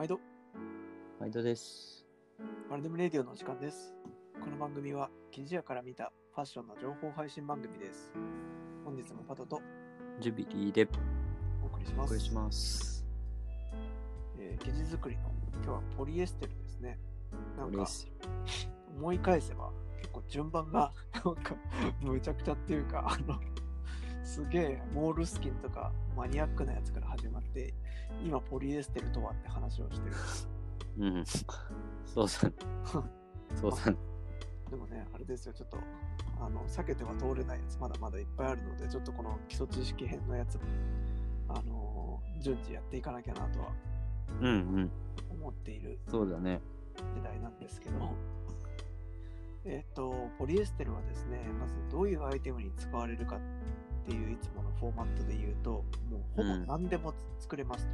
毎度、毎度です。マルデムレディオの時間です。この番組は、記事屋から見たファッションの情報配信番組です。本日もパトとジュビリーでお送りします。お送りします。えー生地作りの、今日はポリエステルですね。なんか。思い返せば、結構順番が、なんか、むちゃくちゃっていうか、あの、すげえ、モールスキンとかマニアックなやつから始まって、今、ポリエステルとはって話をしてる。うん。そうだ。そうだ。でもね、あれですよ、ちょっと、あの、避けては通れないやつ、まだまだいっぱいあるので、ちょっとこの基礎知識編のやつも、あのー順次やっていかなきゃなとはうんうん。思っているそうだね。時代なんですけど、えっ、と、ポリエステルはですね、まずどういうアイテムに使われるかっていういつものフォーマットで言うと、もうほぼうん何でも作れます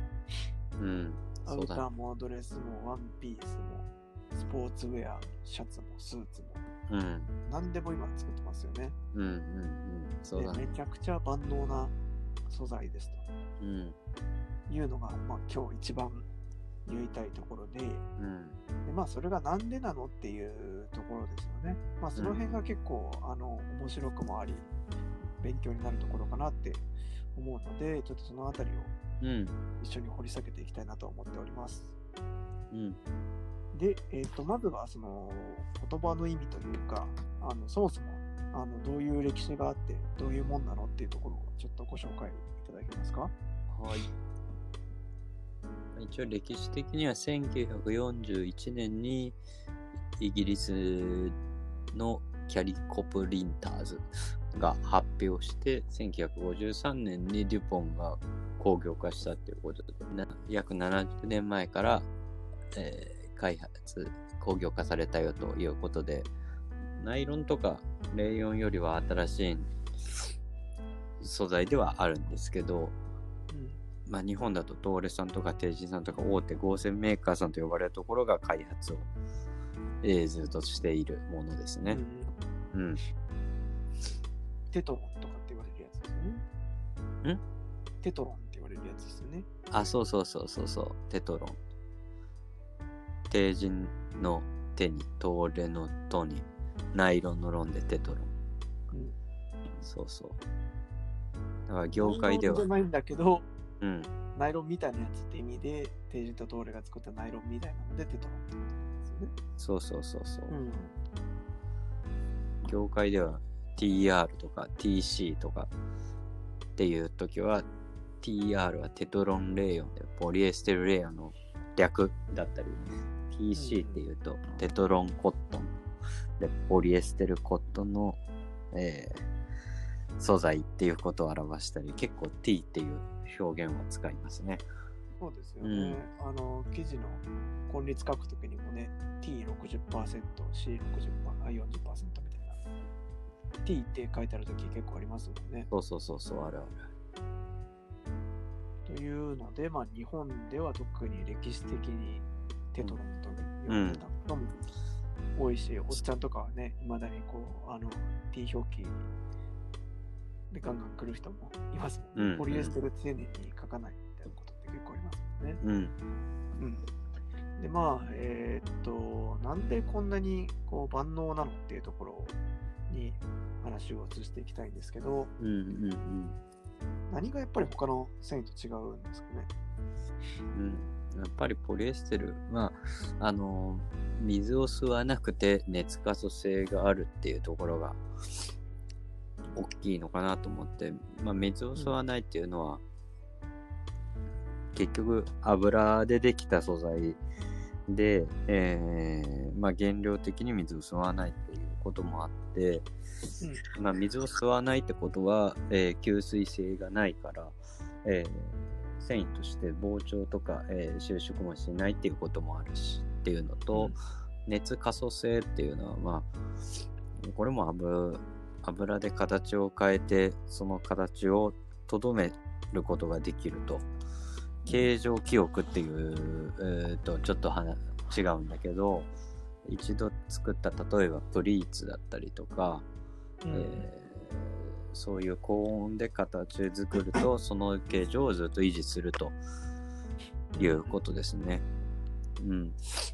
と。うん。ア。ウターもドレスもワンピースもスポーツウェア、シャツもスーツもうん。何でも今作ってますよね。うんうんうん。そうだね。でめちゃくちゃ万能な素材ですうん。というのが、まあ、今日一番言いたいところでうん。で、まあ、それがなんでなのっていうところですよね。まあ、その辺が結構、あの面白くもあり勉強になるところかなって思うのでちょっとそのあたりをうん。一緒に掘り下げていきたいなと思っております。うん。で、えー、とまずはその言葉の意味というかあのそもそもあのどういう歴史があってどういうもんなのっていうところをちょっとご紹介いただけますか？はい。一応歴史的には1941年にイギリスのキャリコプリンターズが発表して1953年にデュポンが工業化したっていうことでな約70年前から、えー開発工業化されたよということでナイロンとかレーヨンよりは新しい素材ではあるんですけど、うんまあ、日本だと東レさんとか帝人さんとか大手合成メーカーさんと呼ばれるところが開発を、えーずっとしているものですね。うんうん。テトロンとかって言われるやつですよね。ん？テトロンって言われるやつですよね。あ、そうそうそうそうそう。テトロン。帝人の手に、東レのとに、ナイロンのロンでテトロン。うんそうそう。だから業界ではじゃ、ないんだけど、うん。ナイロンみたいなやつって意味で、テージとトーレが作ったナイロンみたいなのでテトロンってことですよね。そうそうそうそう。うん業界では TR とか TC とかっていう時は TR はテトロンレーヨンでポリエステルレーヨンの略だったり TC っていうとテトロンコットンでポリエステルコットンの、えー素材っていうことを表したり結構 T っていう表現を使いますね。そうですよね。あの、記事の根率書くときにもね、T60%、C60%、あ40%みたいな。T って書いてあるとき結構ありますもんね。そうそうそうそうあるある。というので、まあ、日本では特に歴史的にテトロンと呼んでたことも多いし、おっちゃんとかはね、いまだにこう、あの、T 表記でガンガン来る人もいますもんね。うんポリエステル丁寧に書かないみたいなことって結構ありますもんね。うん。うん。で、まあ、えーっと、なんでこんなにこう万能なのっていうところに話を移していきたいんですけど、うんうんうん。何がやっぱり他の繊維と違うんですかね？うん、やっぱりポリエステルはあの水を吸わなくて熱可塑性があるっていうところが大きいのかなと思って、まあ、水を吸わないっていうのは、結局油でできた素材で、えーまあ、原料的に水を吸わないっていうこともあって、まあ、水を吸わないってことは、えー吸水性がないから、えー繊維として膨張とか、えー収縮もしないっていうこともあるしっていうのと、うん。熱可塑性っていうのはまあこれも油油で形を変えてその形をとどめることができると。形状記憶っていう、えーとちょっと話違うんだけど一度作った例えばプリーツだったりとか、うんえーそういう高温で形作るとその形状をずっと維持するということですね。うん。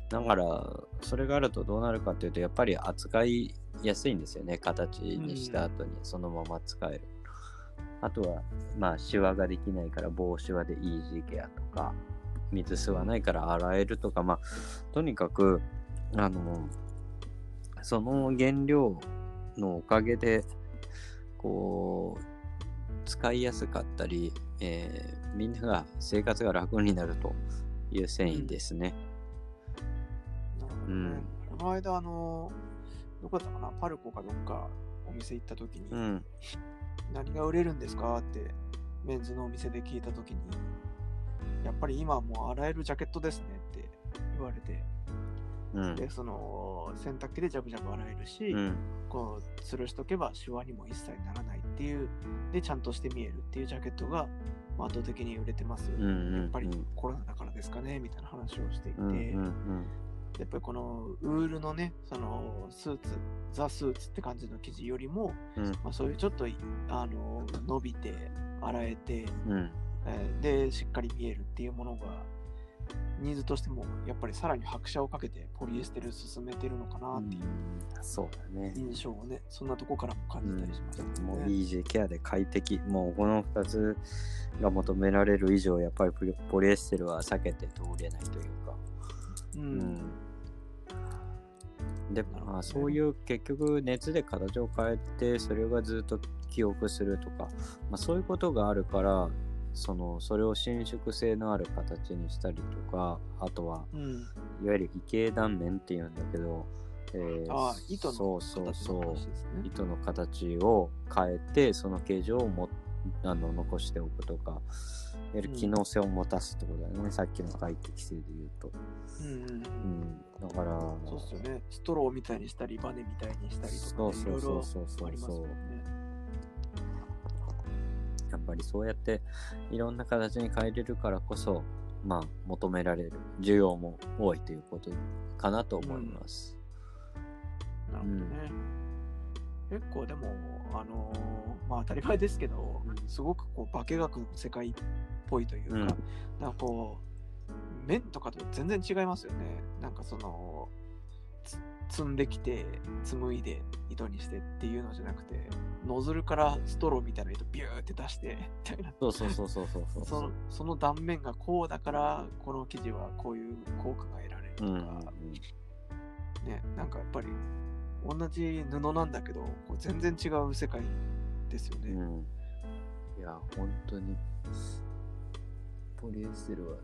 だから、それがあるとどうなるかっていうと、やっぱり扱いやすいんですよね。形にした後にそのまま使える。あとは、まあ、シワができないから防シワでイージーケアとか、水吸わないから洗えるとか、まあ、とにかく、あの、その原料のおかげで、こう、使いやすかったり、えーみんなが生活が楽になるという繊維ですね。なるほどね。この間、あの、どこだったかな、パルコかどっかお店行った時に、うん。何が売れるんですか？ってメンズのお店で聞いた時に、やっぱり今はもう洗えるジャケットですねって言われて、うん。で、その洗濯機でジャブジャブ洗えるし、うん。こう吊るしとけばシワにも一切ならないっていう、で、ちゃんとして見えるっていうジャケットがまあ圧倒的に売れてます。うんうんやっぱりコロナだからですかねみたいな話をしていて、うんうんやっぱりこのウールのね、そのスーツ、ザ・スーツって感じの生地よりも、うんまあ、そういうちょっといあの伸びて、洗えて、うんえーで、しっかり見えるっていうものが、ニーズとしてもやっぱりさらに拍車をかけてポリエステル進めてるのかなっていううんそうだね。印象をね、そんなとこからも感じたりしましたけどもうね。EJ ケアで快適。もうこの2つが求められる以上、やっぱりポリエステルは避けて通れないというか。ううんん。で、なるほどねまあ、そういう結局熱で形を変えて、それがずっと記憶するとか、まあ、そういうことがあるから、そのそれを伸縮性のある形にしたりとか、あとはうん。いわゆる異形断面っていうんだけど、えーああ、糸のそうそうそう。糸の形を変えてその形状をもあの残しておくとかいわゆる機能性を持たすってことだよね、さっきの快適性で言うと、うんうんうんうん、だからそうっすよね。ストローみたいにしたり、バネみたいにしたりとか、ね、そうそうそうそうそうありますもんね。やっぱりそうやっていろんな形に変えれるからこそまあ求められる需要も多いということかなと思います、なるほどね。結構でも、あのーまあ当たり前ですけど、うんすごくこう化学の世界っぽいというか、うんなんかこう、面とかと全然違いますよね。なんかその、つ積んできて、紡いで糸にしてっていうのじゃなくて、ノズルからストローみたいな糸ビューって出して、みたいな。そうそうそうそうそうそう。そのその断面がこうだから、この生地はこういう効果が得られるとか、うんうんね、なんかやっぱり同じ布なんだけど、こう全然違う世界ですよね。うん、うん、いや本当にポリエステルは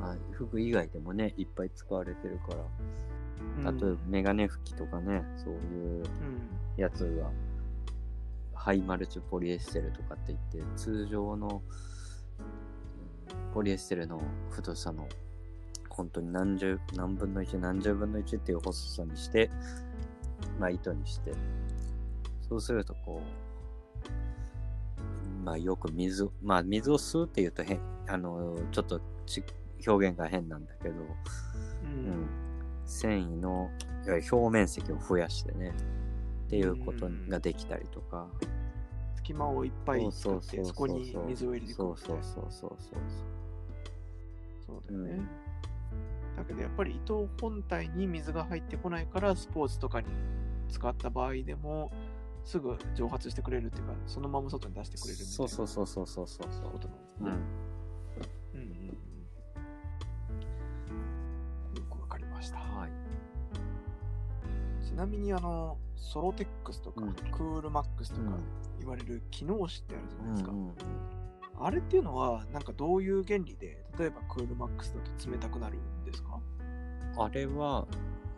まあ服以外でもねいっぱい使われてるから。うん例えばメガネ拭きとかね、そういううんやつがハイマルチポリエステルとかって言って通常のうんポリエステルの太さの本当に何十何分の1何十分の1っていう細さにしてまあ糸にして。そうするとこうまあよく水をまあ水を吸うっていうと変あのちょっとち表現が変なんだけど、ううんん、繊維のいわゆる表面積を増やしてねっていうことができたりとか、隙間をいっぱい使って、そうそうそうそこに水を入れていくそうみたいなそう。そうそうそうそうだよね。うん。だけどやっぱり糸本体に水が入ってこないから、スポーツとかに使った場合でも、すぐ蒸発してくれるっていうか、そのまま外に出してくれるみたいな。そうそうそうそうそうそう。そうことなんですね。うん。うんうんちなみにあの、ソロテックスとか、うん。クールマックスとかうん。言われる機能紙ってあるじゃないですか。うんうんうん。あれっていうのは、なんかどういう原理で、例えばクールマックスだと冷たくなるんですか？あれは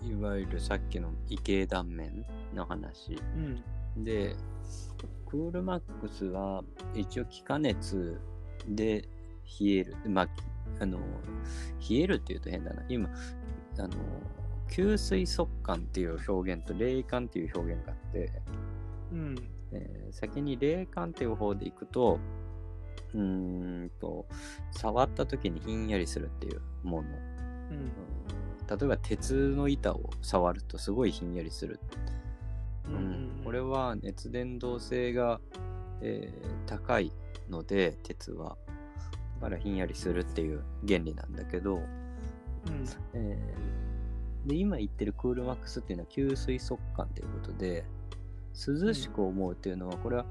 いわゆるさっきの異形断面の話。うん。でクールマックスは一応気化熱で冷える。まああの冷えるっていうと変だな。今あの吸水速乾っていう表現と冷感っていう表現があって、うん。えー先に冷感っていう方でいくとうーんと触った時にひんやりするっていうものうん。うん例えば鉄の板を触るとすごいひんやりする、うん。うんこれは熱伝導性が、えー高いので鉄はだからひんやりするっていう原理なんだけどうん。えーで今言ってるクールマックスっていうのは吸水速乾ということで涼しく思うっていうのはこれは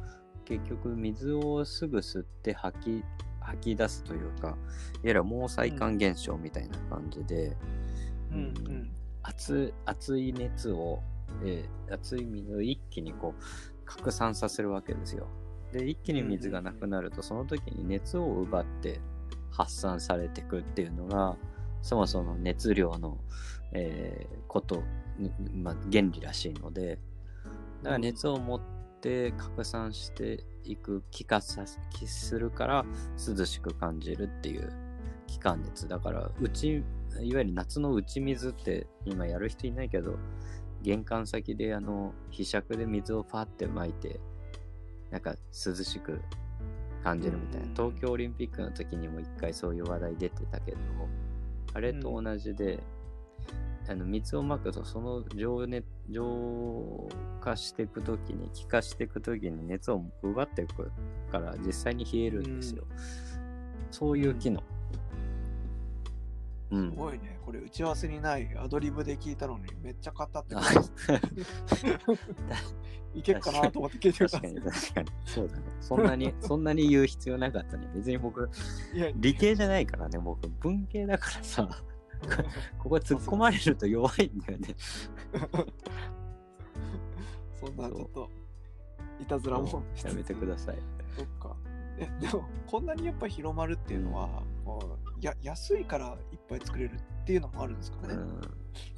結局水をすぐ吸って吐き吐き出すというかいわゆる毛細管現象みたいな感じで、うんうん。熱熱い熱を、えー熱い水を一気にこう拡散させるわけですよ。で一気に水がなくなるとその時に熱を奪って発散されていくっていうのがそもそも熱量の、えーこと、にまあ、原理らしいのでだから熱を持って拡散していく気化さ気するから涼しく感じるっていう気化熱。だからうちいわゆる夏の打ち水って今やる人いないけど玄関先であのひしゃくで水をパーって撒いてなんか涼しく感じるみたいな。うん。東京オリンピックの時にも一回そういう話題出てたけどあれと同じで、あの水をまくとその蒸熱浄化していく時に気化していく時に熱を奪っていくから実際に冷えるんですよ、そういう機能うん。すごいね。これ打ち合わせにない。アドリブで聞いたのにめっちゃ語ってくある。いけっかなと思って聞いてた確かに確かに。そうだね。そんなに そんなに言う必要なかったね。別に僕理系じゃないからね。僕文系だからさ。ここ突っ込まれると弱いんだよね。そんなちょっといたずらもやめてください。そっか。え、でも、こんなにやっぱ広まるっていうのは、こうや安いからいっぱい作れるっていうのもあるんですかね。うん。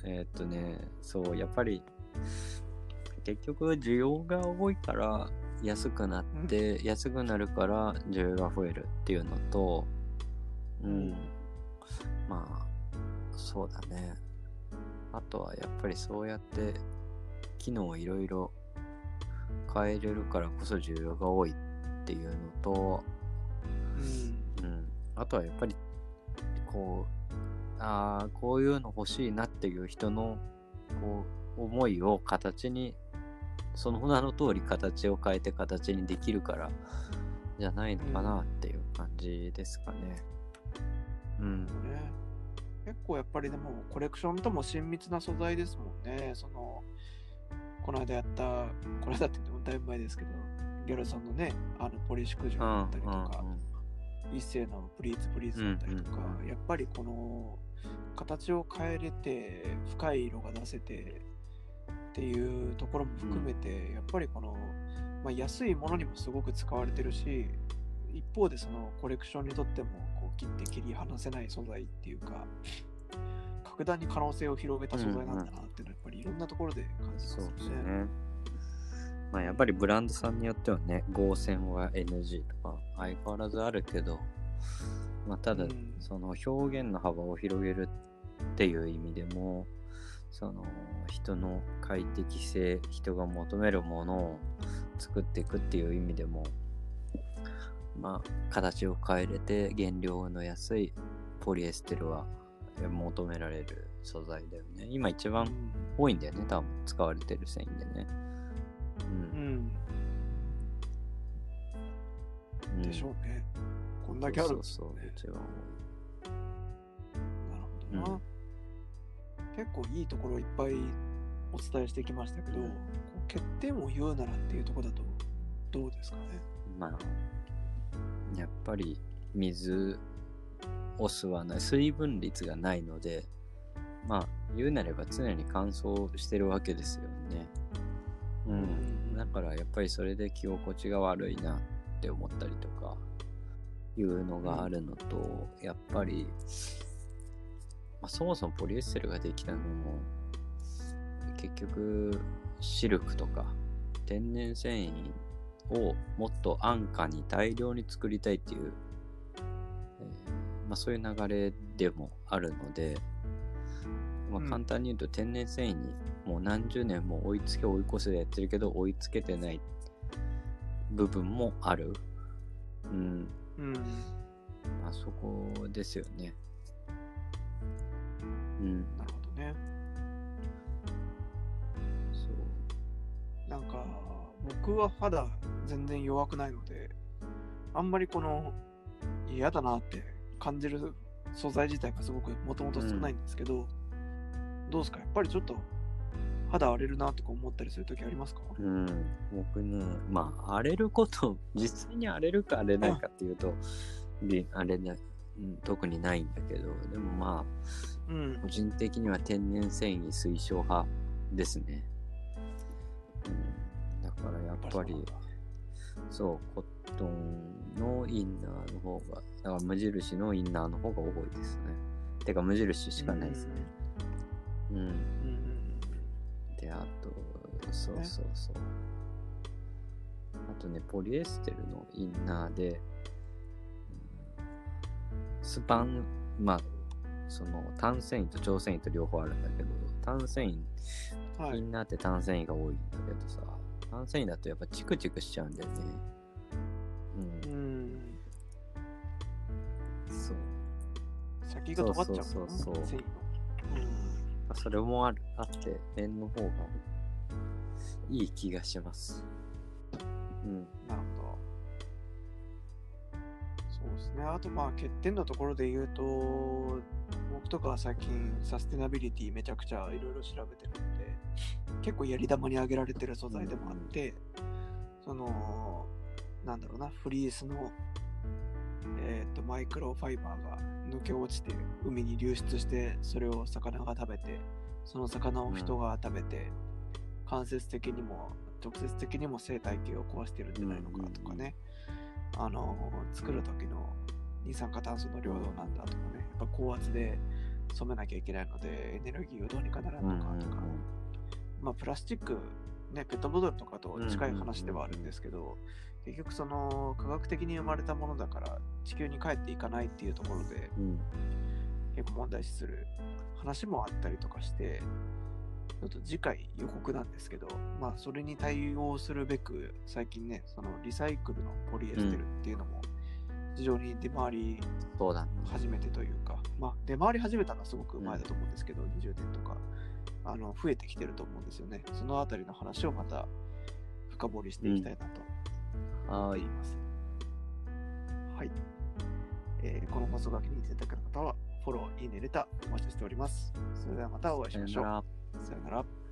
えーっとねそうやっぱり結局需要が多いから安くなって、安くなるから需要が増えるっていうのとうん。まあそうだね。あとはやっぱりそうやって機能をいろいろ変えれるからこそ需要が多いっていうのと、うん。うん、あとはやっぱりこうああこういうの欲しいなっていう人のこう思いを形にその名の通り形を変えて形にできるからじゃないのかなっていう感じですかね。うん。ね、結構やっぱりでもコレクションとも親密な素材ですもんね。そのこの間やった、この間ってだいぶ前ですけど、ギャルさんのね、あのポリシクジョうんだったりとか、うん一世のプリーツプリーツだったりとか、うんうんうん。やっぱりこの形を変えれて深い色が出せてっていうところも含めて、やっぱりこの、まあ、安いものにもすごく使われてるし一方でそのコレクションにとってもこう切って切り離せない素材っていうか格段に可能性を広げた素材なんだなっていうのはやっぱりいろんなところで感じますよそうですね。ね。まあやっぱりブランドさんによってはね、合成は NG とか相変わらずあるけど、まあただうんその表現の幅を広げるっていう意味でも、その人の快適性、人が求めるものを作っていくっていう意味でも、まあ形を変えれて原料の安いポリエステルは求められる素材だよね。今一番多いんだよね、多分使われてる繊維でね。う。うんん、うんでしょうね。こんだけあるんですそうそうそう、よね。一番なるほどな、結構いいところいっぱいお伝えしてきましたけど、欠点を言うならっていうところだとどうですかね？まあ、やっぱり水を吸わない、水分率がないので、まあ、言うなれば常に乾燥してるわけですよね。うん。だからやっぱりそれで着心地が悪いなって思ったりとかいうのがあるのと、やっぱり、まあ、そもそもポリエステルができたのも結局シルクとか天然繊維をもっと安価に大量に作りたいっていう、えーまあ、そういう流れでもあるので、まあ、うん簡単に言うと天然繊維にもう何十年も追いつけ追い越せでやってるけど追いつけてない部分もある。うん。うん。まあそこですよね。うん。なるほどね。そう。なんか、僕は肌全然弱くないので、あんまりこの嫌だなって感じる素材自体がすごくもともと少ないんですけど、どうですか？やっぱりちょっと肌荒れるなとか思ったりするときありますか？うん、僕ね、まあ、荒れること、実際に荒れるか荒れないかっていうと、で荒れない、うん、特にないんだけど、でもまうんあ、個人的には天然繊維推奨派ですね。うん、だからやっぱり、そう、コットンのインナーの方が、だから無印のインナーの方が多いですね。てか無印しかないですね。うん。うんうんで、あと、そうそうそう。あとね、ポリエステルのインナーで、うんスパン、まあ、その単繊維と超繊維と両方あるんだけど、単繊維、インナーって単繊維が多いんだけどさ、単繊維だとやっぱチクチクしちゃうんだよね。う。うんんそう。先が尖っちゃうそうそうそうそう繊維のそれもあるあって、面の方がいい気がします。うん。うんなるほどそうですねあとまあ欠点のところで言うと僕とかは最近サステナビリティめちゃくちゃいろいろ調べてるんで結構やり玉に挙げられてる素材でもあって、そのなんだろうなフリースのえー、とマイクロファイバーが抜け落ちて海に流出してそれを魚が食べてその魚を人が食べて、間接的にも直接的にも生態系を壊してるんじゃないのかとかね、あの作る時の二酸化炭素の領土なんだとかね。やっぱ高圧で染めなきゃいけないのでエネルギーをどうにかならんのかとか、まあプラスチックねペットボトルとかと近い話ではあるんですけど、結局その科学的に生まれたものだから地球に帰っていかないっていうところでうん。結構問題視する話もあったりとかしてちょっと次回予告なんですけどまあそれに対応するべく最近ねそのリサイクルのポリエステルっていうのも非常に出回り。始めてというか、まあ出回り始めたのはすごく前だと思うんですけど、20年とかあの増えてきてると思うんですよねそのあたりの話をまた深掘りしていきたいなとはーい。はい。えーこの放送が気に入っていただけた方は、フォロー、いいね、レターお待ちしております。それではまたお会いしましょう。さよなら。